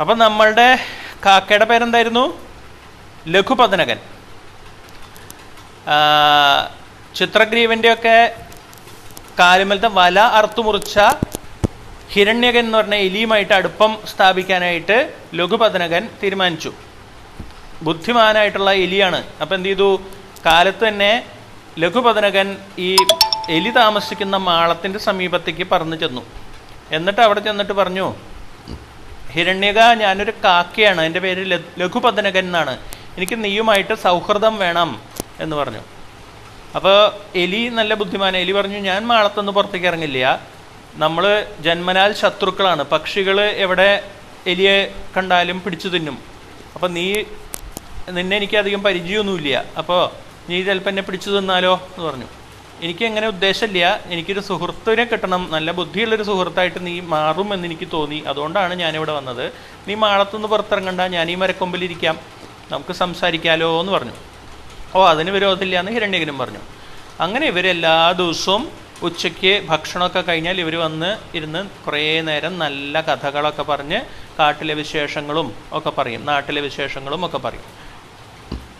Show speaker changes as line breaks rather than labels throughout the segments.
അപ്പം നമ്മളുടെ കാക്കയുടെ പേരെന്തായിരുന്നു? ലഘുപതനകൻ ചിത്രഗ്രീവന്റെ ചിത്രഗ്രീവന്റെയൊക്കെ കാലുമലത്തെ വല അറുത്തുമുറിച്ച ഹിരണ്യകൻ എന്ന് പറഞ്ഞ എലിയുമായിട്ട് അടുപ്പം സ്ഥാപിക്കാനായിട്ട് ലഘുപതനകൻ തീരുമാനിച്ചു. ബുദ്ധിമാനായിട്ടുള്ള എലിയാണ്. അപ്പം എന്ത് ചെയ്തു? കാലത്ത് തന്നെ ലഘുപതനകൻ ഈ എലി താമസിക്കുന്ന മാളത്തിന്റെ സമീപത്തേക്ക് പറന്നു ചെന്നു. എന്നിട്ട് അവിടെ ചെന്നിട്ട് പറഞ്ഞു ഹിരണ്യക ഞാനൊരു കാക്കയാണ്. എന്റെ പേര് ലഘുപതനകൻ എന്നാണ്. എനിക്ക് നീയുമായിട്ട് സൗഹൃദം വേണം എന്ന് പറഞ്ഞു. അപ്പോൾ എലി നല്ല ബുദ്ധിമാന എലി പറഞ്ഞു ഞാൻ മാളത്തൊന്നും പുറത്തേക്ക് ഇറങ്ങില്ല. നമ്മൾ ജന്മനാൽ ശത്രുക്കളാണ്. പക്ഷികൾ എവിടെ എലിയെ കണ്ടാലും പിടിച്ചു തിന്നും. അപ്പം നീ നിന്നെ എനിക്ക് അധികം പരിചയമൊന്നുമില്ല. അപ്പോൾ നീ ചിലപ്പോൾ എന്നെ പിടിച്ചു തിന്നാലോ? എന്ന് പറഞ്ഞു. എനിക്ക് അങ്ങനെ ഉദ്ദേശമില്ല. എനിക്കൊരു സുഹൃത്തിനെ കിട്ടണം. നല്ല ബുദ്ധിയുള്ളൊരു സുഹൃത്തായിട്ട് നീ മാറും എന്ന് എനിക്ക് തോന്നി. അതുകൊണ്ടാണ് ഞാനിവിടെ വന്നത്. നീ മാളത്തുനിന്ന് പുറത്തിറങ്ങണ്ട. ഞാൻ ഈ മരക്കൊമ്പിലിരിക്കാം നമുക്ക് സംസാരിക്കാലോ എന്ന് പറഞ്ഞു. ഓ അതിന് വിരോധമില്ല എന്ന് ഹിരണ്യകനും പറഞ്ഞു. അങ്ങനെ ഇവർ എല്ലാ ദിവസവും ഉച്ചയ്ക്ക് ഭക്ഷണമൊക്കെ കഴിഞ്ഞാൽ ഇവർ വന്ന് ഇരുന്ന് കുറേ നേരം നല്ല കഥകളൊക്കെ പറഞ്ഞ് കാട്ടിലെ വിശേഷങ്ങളും ഒക്കെ പറയും. നാട്ടിലെ വിശേഷങ്ങളും ഒക്കെ പറയും.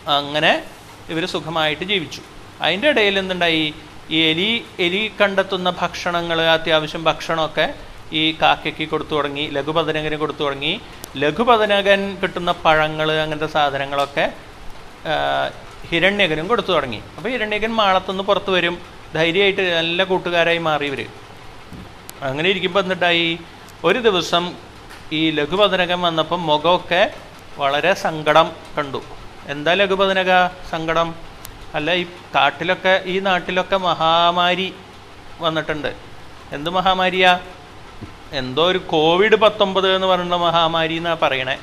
അങ്ങനെ ഇവർ സുഖമായിട്ട് ജീവിച്ചു. അതിന്റെ ഇടയിൽ എന്തുണ്ടായി? ഈ എലി എലി കണ്ടെത്തുന്ന ഭക്ഷണങ്ങൾ അത്യാവശ്യം ഭക്ഷണമൊക്കെ ഈ കാക്കയ്ക്ക് കൊടുത്തു തുടങ്ങി ലഘുപതനകന് കൊടുത്തു തുടങ്ങി. ലഘുപതനകൻ കിട്ടുന്ന പഴങ്ങൾ അങ്ങനത്തെ സാധനങ്ങളൊക്കെ ഹിരണ്യകനും കൊടുത്തു തുടങ്ങി. അപ്പോൾ ഹിരണ്യകൻ മാളത്തുനിന്ന് പുറത്ത് വരും. ധൈര്യമായിട്ട് നല്ല കൂട്ടുകാരായി മാറി ഇവർ അങ്ങനെ ഇരിക്കുമ്പോൾ എന്നിട്ടായി ഒരു ദിവസം ഈ ലഘുപതനകം വന്നപ്പം മുഖമൊക്കെ വളരെ സങ്കടം കണ്ടു. എന്താ ലഘുപതനക സങ്കടം? അല്ല ഈ കാട്ടിലൊക്കെ ഈ നാട്ടിലൊക്കെ മഹാമാരി വന്നിട്ടുണ്ട്. എന്ത് മഹാമാരിയാ? എന്തോ ഒരു കോവിഡ് പത്തൊമ്പത് എന്ന് പറയുന്ന മഹാമാരി എന്നാണ് പറയണേ.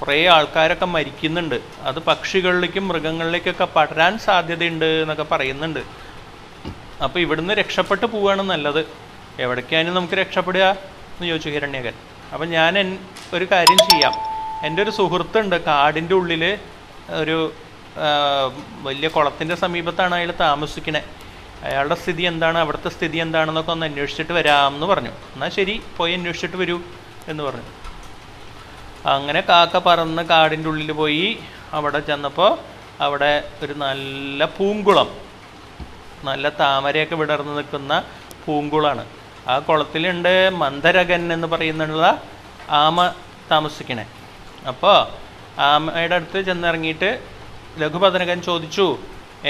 കുറേ ആൾക്കാരൊക്കെ മരിക്കുന്നുണ്ട്. അത് പക്ഷികളിലേക്കും മൃഗങ്ങളിലേക്കൊക്കെ പടരാൻ സാധ്യതയുണ്ട് എന്നൊക്കെ പറയുന്നുണ്ട്. അപ്പോൾ ഇവിടുന്ന് രക്ഷപ്പെട്ട് പോവുകയാണ് നല്ലത്. എവിടേക്കാണ് നമുക്ക് രക്ഷപ്പെടുക എന്ന് ചോദിച്ചു ഹിരണ്യകൻ. അപ്പം ഞാൻ ഒരു കാര്യം ചെയ്യാം. എന്റെ ഒരു സുഹൃത്തുണ്ട് കാടിന്റെ ഉള്ളിൽ ഒരു വലിയ കുളത്തിന്റെ സമീപത്താണ് അയാൾ താമസിക്കണേ. അയാളുടെ സ്ഥിതി എന്താണ്? അവിടുത്തെ സ്ഥിതി എന്താണെന്നൊക്കെ ഒന്ന് അന്വേഷിച്ചിട്ട് വരാമെന്ന് പറഞ്ഞു. എന്നാൽ ശരി പോയി അന്വേഷിച്ചിട്ട് വരൂ എന്ന് പറഞ്ഞു. അങ്ങനെ കാക്ക പറന്ന് കാടിന്റെ ഉള്ളിൽ പോയി. അവിടെ ചെന്നപ്പോൾ അവിടെ ഒരു നല്ല പൂങ്കുളം നല്ല താമരയൊക്കെ വിടർന്ന് നിൽക്കുന്ന പൂങ്കുളാണ്. ആ കുളത്തിലുണ്ട് മന്ദരകൻ എന്ന് പറയുന്നുള്ള ആമ താമസിക്കണേ. അപ്പോൾ ആമയുടെ അടുത്ത് ചെന്നിറങ്ങിയിട്ട് ലഘുപതനകൻ ചോദിച്ചു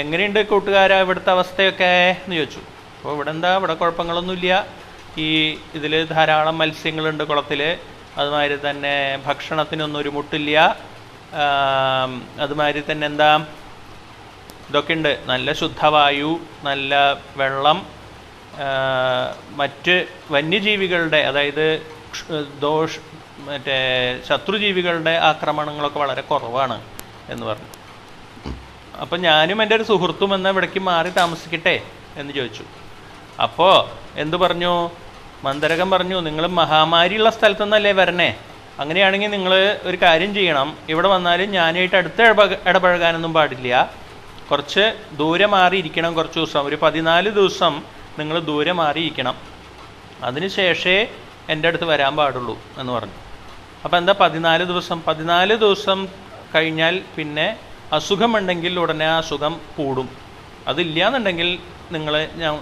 എങ്ങനെയുണ്ട് കൂട്ടുകാരാ ഇവിടുത്തെ അവസ്ഥയൊക്കെ? എന്ന് ചോദിച്ചു. അപ്പോൾ ഇവിടെ എന്താ ഇവിടെ കുഴപ്പങ്ങളൊന്നുമില്ല. ഈ ഇതിൽ ധാരാളം മത്സ്യങ്ങളുണ്ട് കുളത്തിൽ അതുമാതിരി തന്നെ ഭക്ഷണത്തിനൊന്നും ഒരു മുട്ടില്ല. അതുമാതിരി തന്നെ എന്താ? ഇതൊക്കെ ഉണ്ട്. നല്ല ശുദ്ധവായു നല്ല വെള്ളം മറ്റ് വന്യജീവികളുടെ അതായത് ദോഷ മറ്റേ ശത്രുജീവികളുടെ ആക്രമണങ്ങളൊക്കെ വളരെ കുറവാണ് എന്ന് പറഞ്ഞു. അപ്പം ഞാനും എന്റെ ഒരു സുഹൃത്തും എന്ന ഇവിടേക്ക് മാറി താമസിക്കട്ടെ എന്ന് ചോദിച്ചു. അപ്പോൾ എന്തു പറഞ്ഞു? മന്ദരകം പറഞ്ഞു നിങ്ങൾ മഹാമാരിയുള്ള സ്ഥലത്തുനിന്നല്ലേ വരണേ? അങ്ങനെയാണെങ്കിൽ നിങ്ങൾ ഒരു കാര്യം ചെയ്യണം. ഇവിടെ വന്നാലും ഞാനായിട്ട് അടുത്ത് ഇടപഴ- ഇടപഴകാനൊന്നും പാടില്ല. കുറച്ച് ദൂരെ മാറിയിരിക്കണം കുറച്ച് ദിവസം. ഒരു പതിനാല് ദിവസം നിങ്ങൾ ദൂരെ മാറിയിരിക്കണം. അതിനുശേഷമേ എന്റെ അടുത്ത് വരാൻ പാടുള്ളൂ എന്ന് പറഞ്ഞു. അപ്പോൾ എന്താ പതിനാല് ദിവസം? പതിനാല് ദിവസം കഴിഞ്ഞാൽ പിന്നെ അസുഖമുണ്ടെങ്കിൽ ഉടനെ ആ അസുഖം കൂടും. അതില്ല എന്നുണ്ടെങ്കിൽ നിങ്ങൾ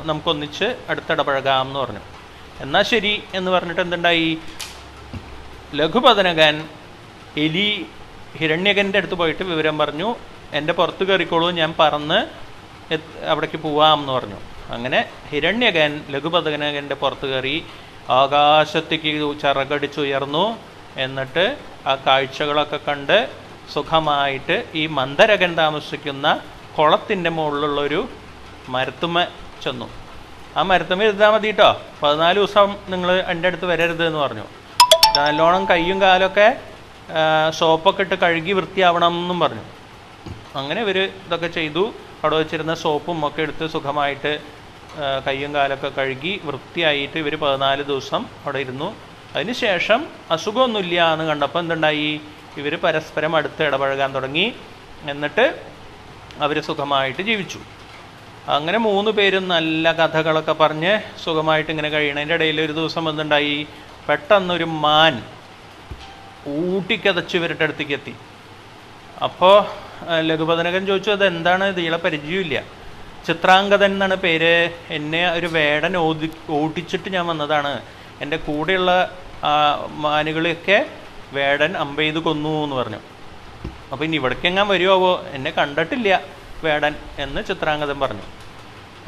നമുക്കൊന്നിച്ച് അടുത്തിടപഴകാം എന്ന് പറഞ്ഞു. എന്നാൽ ശരി എന്ന് പറഞ്ഞിട്ട് എന്തുണ്ടായി? ലഘുപതനകൻ എലി ഹിരണ്യകന്റെ അടുത്ത് പോയിട്ട് വിവരം പറഞ്ഞു എന്റെ പുറത്ത് കയറിക്കോളൂ ഞാൻ പറന്ന് അവിടേക്ക് പോവാം എന്ന് പറഞ്ഞു. അങ്ങനെ ഹിരണ്യകൻ ലഘുപതനകന്റെ പുറത്ത് കയറി ആകാശത്തേക്ക് ചിറകടിച്ചുയർന്നു. എന്നിട്ട് ആ കാഴ്ചകളൊക്കെ കണ്ട് സുഖമായിട്ട് ഈ മന്ദരകൻ താമസിക്കുന്ന കുളത്തിന്റെ മുകളിലുള്ളൊരു മരത്തുമ്മ ചെന്നു. ആ മരത്തുമ്മ ഇരുന്നാൽ മതി കേട്ടോ പതിനാല് ദിവസം നിങ്ങൾ എന്റെ അടുത്ത് വരരുത് എന്ന് പറഞ്ഞു. നല്ലോണം കൈയും കാലൊക്കെ സോപ്പൊക്കെ ഇട്ട് കഴുകി വൃത്തിയാവണം എന്നും പറഞ്ഞു. അങ്ങനെ ഇവർ ഇതൊക്കെ ചെയ്തു. അവിടെ വെച്ചിരുന്ന സോപ്പും ഒക്കെ എടുത്ത് സുഖമായിട്ട് കൈയും കാലൊക്കെ കഴുകി വൃത്തിയായിട്ട് ഇവർ പതിനാല് ദിവസം അവിടെ ഇരുന്നു. അതിനുശേഷം അസുഖമൊന്നുമില്ല എന്ന് കണ്ടപ്പോൾ എന്തുണ്ടായി? ഇവർ പരസ്പരം അടുത്ത് ഇടപഴകാൻ തുടങ്ങി. എന്നിട്ട് അവർ സുഖമായിട്ട് ജീവിച്ചു. അങ്ങനെ മൂന്ന് പേരും നല്ല കഥകളൊക്കെ പറഞ്ഞ് സുഖമായിട്ട് ഇങ്ങനെ കഴിയണതിന്റെ ഇടയിൽ ഒരു ദിവസം എന്തുണ്ടായി പെട്ടെന്നൊരു മാൻ ഊട്ടിക്കതച്ച് ഇവരുടെ അടുത്തേക്ക് എത്തി. അപ്പോൾ ലഘുപതനകൻ ചോദിച്ചു അത് എന്താണ് ഇയാളെ പരിചയമില്ല ചിത്രാംഗതൻ എന്നാണ് പേര്. എന്നെ ഒരു വേടൻ ഓതി ഓടിച്ചിട്ട് ഞാൻ വന്നതാണ്. എന്റെ കൂടെയുള്ള മാനുകളെയൊക്കെ വേടൻ അമ്പെയ്ത് കൊന്നു എന്ന് പറഞ്ഞു. അപ്പോൾ ഇനി ഇവിടേക്ക് എങ്ങാൻ വരുമോ എന്നെ കണ്ടിട്ടില്ല വേടൻ എന്ന് ചിത്രാംഗതൻ പറഞ്ഞു.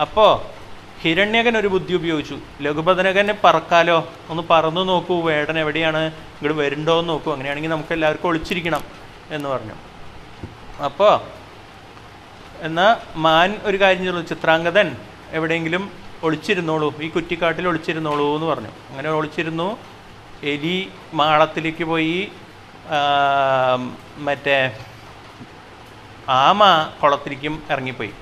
അപ്പോൾ ഹിരണ്യകൻ ഒരു ബുദ്ധി ഉപയോഗിച്ചു. ലഘുപതനകനെ പറക്കാലോ? ഒന്ന് പറന്നു നോക്കൂ വേടൻ എവിടെയാണ്? ഇങ്ങോട്ട് വരുന്നുണ്ടോ എന്ന് നോക്കൂ. അങ്ങനെയാണെങ്കിൽ നമുക്ക് എല്ലാവർക്കും ഒളിച്ചിരിക്കണം എന്ന് പറഞ്ഞു. അപ്പോൾ എന്നാ മാൻ ഒരു കാര്യം ചെയ്തു. ചിത്രാംഗതൻ എവിടെയെങ്കിലും ഒളിച്ചിരുന്നോളൂ. ഈ കുറ്റിക്കാട്ടിൽ ഒളിച്ചിരുന്നോളൂ എന്ന് പറഞ്ഞു. അങ്ങനെ ഒളിച്ചിരുന്നു. എലി മാളത്തിലേക്ക് പോയി മറ്റേ ആമ കുളത്തിലേക്കും ഇറങ്ങിപ്പോയി.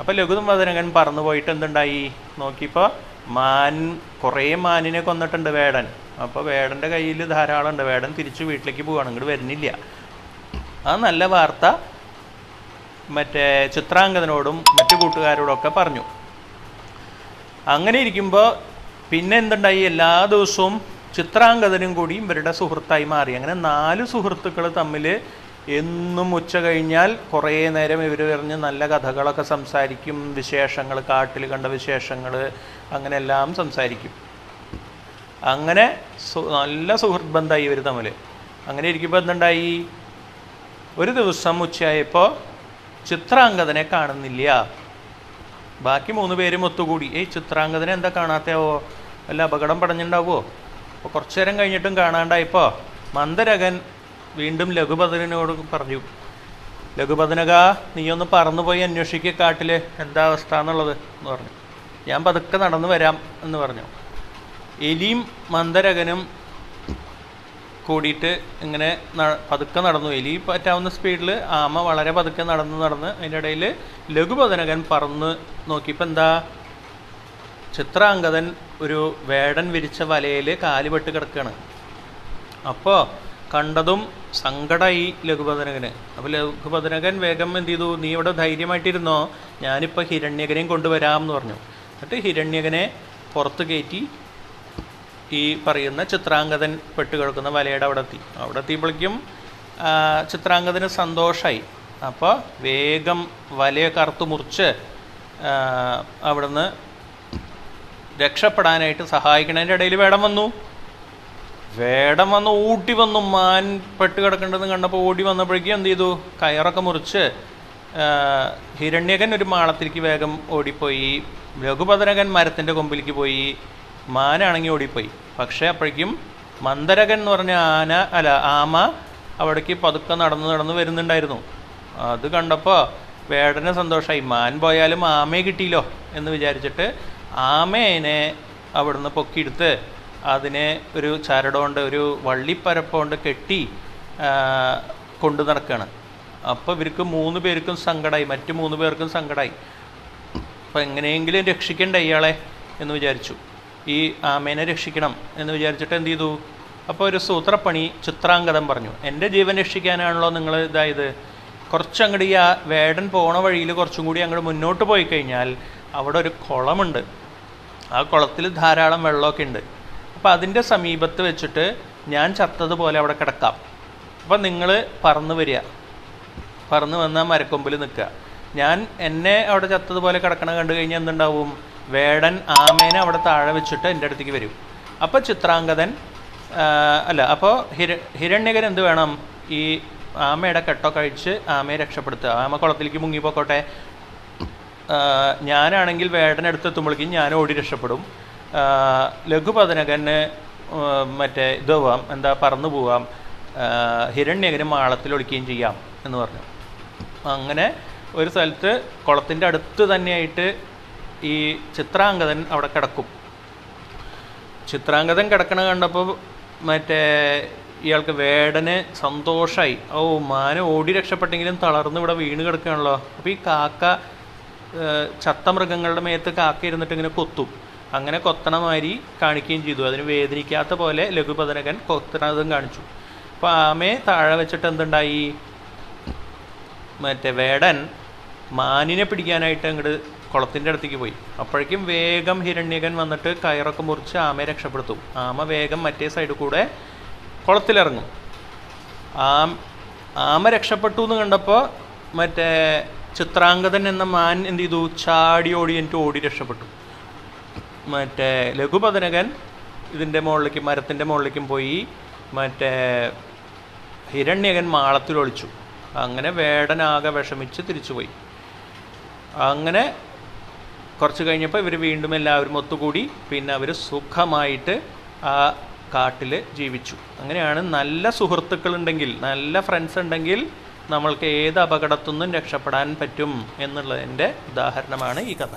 അപ്പോൾ ലഘുതമ്പതനകൻ പറന്നു പോയിട്ട് എന്തുണ്ടായി? നോക്കിയപ്പോൾ മാൻ കുറേ മാനിനെ കൊന്നിട്ടുണ്ട് വേടൻ. അപ്പോൾ വേടന്റെ കയ്യിൽ ധാരാളം ഉണ്ട് വേടൻ തിരിച്ചു വീട്ടിലേക്ക് പോവുകയാണ് ഇങ്ങോട്ട് വരുന്നില്ല. ആ നല്ല വാർത്ത മറ്റേ ചിത്രാംഗതനോടും മറ്റു കൂട്ടുകാരോടൊക്കെ പറഞ്ഞു. അങ്ങനെ ഇരിക്കുമ്പോൾ പിന്നെ എന്തുണ്ടായി? എല്ലാ ദിവസവും ചിത്രാംഗതനും കൂടി ഇവരുടെ സുഹൃത്തായി മാറി. അങ്ങനെ നാല് സുഹൃത്തുക്കൾ തമ്മിൽ എന്നും ഉച്ച കഴിഞ്ഞാൽ കുറേ നേരം ഇവർ പറഞ്ഞ് നല്ല കഥകളൊക്കെ സംസാരിക്കും. വിശേഷങ്ങൾ കാട്ടിൽ കണ്ട വിശേഷങ്ങൾ അങ്ങനെ എല്ലാം സംസാരിക്കും. അങ്ങനെ നല്ല സുഹൃത്ത് ബന്ധമായി ഇവർ തമ്മിൽ അങ്ങനെ ഇരിക്കുമ്പോൾ എന്തുണ്ടായി? ഒരു ദിവസം ഉച്ചയായപ്പോൾ ചിത്രാംഗതനെ കാണുന്നില്ല. ബാക്കി മൂന്ന് പേരും ഒത്തുകൂടി. ഏയ് ചിത്രാംഗതനെ എന്താ കാണാത്തയാവോ? വല്ല അപകടം പടഞ്ഞിട്ടുണ്ടാവോ അപ്പോൾ കുറച്ചു നേരം കഴിഞ്ഞിട്ടും കാണാണ്ടായപ്പോൾ മന്ദരകൻ വീണ്ടും ലഘുപതനോട് പറഞ്ഞു ലഘുപതനക നീയൊന്ന് പറന്നുപോയി അന്വേഷിക്കുക കാട്ടിൽ എന്താ അവസ്ഥ എന്നുള്ളത് എന്ന് പറഞ്ഞു. ഞാൻ പതുക്കെ നടന്നു വരാം എന്ന് പറഞ്ഞു. എലിയും മന്ദരകനും കൂടിയിട്ട് ഇങ്ങനെ പതുക്കെ നടന്നു. എലി പറ്റാവുന്ന സ്പീഡിൽ ആമ വളരെ പതുക്കെ നടന്ന് നടന്ന് അതിന്റെ ഇടയിൽ ലഘുപതനകൻ പറന്ന് നോക്കിയപ്പോൾ എന്താ? ചിത്രാംഗതൻ ഒരു വേടൻ വിരിച്ച വലയിൽ കാലുപെട്ട് കിടക്കുകയാണ് അപ്പോൾ കണ്ടതും സങ്കടമായി ലഘുപതനകന്. അപ്പോൾ ലഘുപതനകൻ വേഗം എന്ത് ചെയ്തു? നീ ഇവിടെ ധൈര്യമായിട്ടിരുന്നോ? ഞാനിപ്പോൾ ഹിരണ്യകനെയും കൊണ്ടുവരാം എന്ന് പറഞ്ഞു. എന്നിട്ട് ഹിരണ്യകനെ പുറത്ത് കയറ്റി ഈ പറയുന്ന ചിത്രാംഗതൻ പെട്ടുകിടക്കുന്ന വലയുടെ അവിടെ എത്തി. അവിടെ എത്തിയപ്പോഴേക്കും ചിത്രാംഗതന് സന്തോഷമായി അപ്പോൾ വേഗം വലയൊക്കെ കറുത്ത് മുറിച്ച് അവിടുന്ന് രക്ഷപ്പെടാനായിട്ട് സഹായിക്കണതിന്റെ ഇടയിൽ വേടം വന്നു. വേടം വന്ന് ഊട്ടി വന്നു. മാൻ പെട്ട് കിടക്കേണ്ടതെന്ന് കണ്ടപ്പോൾ ഓടി വന്നപ്പോഴേക്കും എന്ത് ചെയ്തു? കയറൊക്കെ മുറിച്ച് ഹിരണ്യകൻ ഒരു മാളത്തിലേക്ക് വേഗം ഓടിപ്പോയി. രഘുപതനകൻ മരത്തിന്റെ കൊമ്പിലേക്ക് പോയി. മാനാണെങ്കിൽ ഓടിപ്പോയി. പക്ഷേ അപ്പോഴേക്കും മന്ദരകൻ എന്ന് പറഞ്ഞ ആന അല്ല ആമ അവിടേക്ക് പതുക്കെ നടന്ന് നടന്ന് വരുന്നുണ്ടായിരുന്നു. അത് കണ്ടപ്പോൾ വേടന് സന്തോഷമായി മാൻ പോയാലും ആമയെ കിട്ടിയില്ലോ എന്ന് വിചാരിച്ചിട്ട് ആമേനെ അവിടുന്ന് പൊക്കിയെടുത്ത് അതിനെ ഒരു ചരടുകൊണ്ട് ഒരു വള്ളിപ്പരപ്പുകൊണ്ട് കെട്ടി കൊണ്ടു നടക്കുകയാണ് അപ്പോൾ ഇവർക്ക് മൂന്ന് പേർക്കും സങ്കടമായി മറ്റു മൂന്ന് പേർക്കും സങ്കടമായി അപ്പോൾ എങ്ങനെയെങ്കിലും രക്ഷിക്കണ്ടേ ഇയാളെ എന്ന് വിചാരിച്ചു. ഈ ആമേനെ രക്ഷിക്കണം എന്ന് വിചാരിച്ചിട്ട് എന്ത് ചെയ്തു? അപ്പോൾ ഒരു സൂത്രപ്പണി ചിത്രാംഗതം പറഞ്ഞു എന്റെ ജീവൻ രക്ഷിക്കാനാണല്ലോ നിങ്ങൾ ഇതായത്. കുറച്ചങ്ങോട്ട് ഈ വേടൻ പോണ വഴിയിൽ കുറച്ചും കൂടി അങ്ങോട്ട് മുന്നോട്ട് പോയി കഴിഞ്ഞാൽ അവിടെ ഒരു കുളമുണ്ട്. ആ കുളത്തിൽ ധാരാളം വെള്ളമൊക്കെ ഉണ്ട്. അപ്പോൾ അതിന്റെ സമീപത്ത് വെച്ചിട്ട് ഞാൻ ചത്തതുപോലെ അവിടെ കിടക്കാം. അപ്പം നിങ്ങൾ പറന്ന് വരിക. പറന്ന് വന്നാൽ മരക്കൊമ്പിൽ നിൽക്കുക. ഞാൻ എന്നെ അവിടെ ചത്തതുപോലെ കിടക്കണ കണ്ടു കഴിഞ്ഞാൽ എന്തുണ്ടാവും? വേടൻ ആമേനെ അവിടെ താഴെ വെച്ചിട്ട് എന്റെ അടുത്തേക്ക് വരും. അപ്പോൾ ചിത്രാംഗതൻ ആ, അല്ല അപ്പോൾ ഹിര ഹിരണ്യകൻ എന്ത് വേണം? ഈ ആമയുടെ കെട്ടോ കഴിച്ച് ആമയെ രക്ഷപ്പെടുത്തുക. ആമ കുളത്തിലേക്ക് മുങ്ങിപ്പോക്കോട്ടെ ഞാനാണെങ്കിൽ വേടനെടുത്ത് എത്തുമ്പോഴേക്കും ഞാൻ ഓടി രക്ഷപ്പെടും. ലഘുപതനകന് മറ്റേ ഇത് പോവാം എന്താ പറന്നു പോവാം. ഹിരണ്യകന് മാളത്തിൽ ഒളിക്കുകയും ചെയ്യാം എന്ന് പറഞ്ഞു. അങ്ങനെ ഒരു സ്ഥലത്ത് കുളത്തിന്റെ അടുത്ത് തന്നെയായിട്ട് ഈ ചിത്രാംഗതൻ അവിടെ കിടക്കും. ചിത്രാംഗതൻ കിടക്കണ കണ്ടപ്പോൾ മറ്റേ ഇയാൾക്ക് വേടന് സന്തോഷമായി ഓ മാന ഓടി രക്ഷപ്പെട്ടെങ്കിലും തളർന്ന് ഇവിടെ വീണ് കിടക്കുകയാണല്ലോ. അപ്പോൾ ഈ കാക്ക ചത്ത മൃഗങ്ങളുടെ മേത്ത് കാക്ക ഇരുന്നിട്ട് ഇങ്ങനെ കൊത്തും. അങ്ങനെ കൊത്തണ മാതിരി കാണിക്കുകയും ചെയ്തു. അതിന് വേദനിക്കാത്ത പോലെ ലഘുപതനകൻ കൊത്തണതും കാണിച്ചു. അപ്പോൾ ആമയെ താഴെ വെച്ചിട്ട് എന്തുണ്ടായി? മറ്റേ വേടൻ മാനിനെ പിടിക്കാനായിട്ട് അങ്ങോട്ട് കുളത്തിന്റെ അടുത്തേക്ക് പോയി. അപ്പോഴേക്കും വേഗം ഹിരണ്യകൻ വന്നിട്ട് കയറൊക്കെ മുറിച്ച് ആമയെ രക്ഷപ്പെടുത്തും. ആമ വേഗം മറ്റേ സൈഡിൽ കൂടെ കുളത്തിലിറങ്ങും. ആം ആമ രക്ഷപ്പെട്ടു എന്ന് കണ്ടപ്പോൾ മറ്റേ ചിത്രാംഗതൻ എന്ന മാൻ എന്ത് ചെയ്തു? ചാടി ഓടി എനിക്ക് ഓടി രക്ഷപ്പെട്ടു. മറ്റേ ലഘുപതനകൻ ഇതിന്റെ മുകളിലേക്കും മരത്തിന്റെ മുകളിലേക്കും പോയി. മറ്റേ ഹിരണ്യകൻ മാളത്തിൽ ഒളിച്ചു. അങ്ങനെ വേടനാകെ വിഷമിച്ച് തിരിച്ചുപോയി. അങ്ങനെ കുറച്ച് കഴിഞ്ഞപ്പോൾ ഇവർ വീണ്ടും എല്ലാവരും ഒത്തുകൂടി. പിന്നെ അവർ സുഖമായിട്ട് ആ കാട്ടിൽ ജീവിച്ചു. അങ്ങനെയാണ് നല്ല സുഹൃത്തുക്കളുണ്ടെങ്കിൽ നല്ല ഫ്രണ്ട്സ് ഉണ്ടെങ്കിൽ നമ്മൾക്ക് ഏത് അപകടത്തു നിന്നും രക്ഷപ്പെടാൻ പറ്റും എന്നുള്ളതിന്റെ ഉദാഹരണമാണ് ഈ കഥ.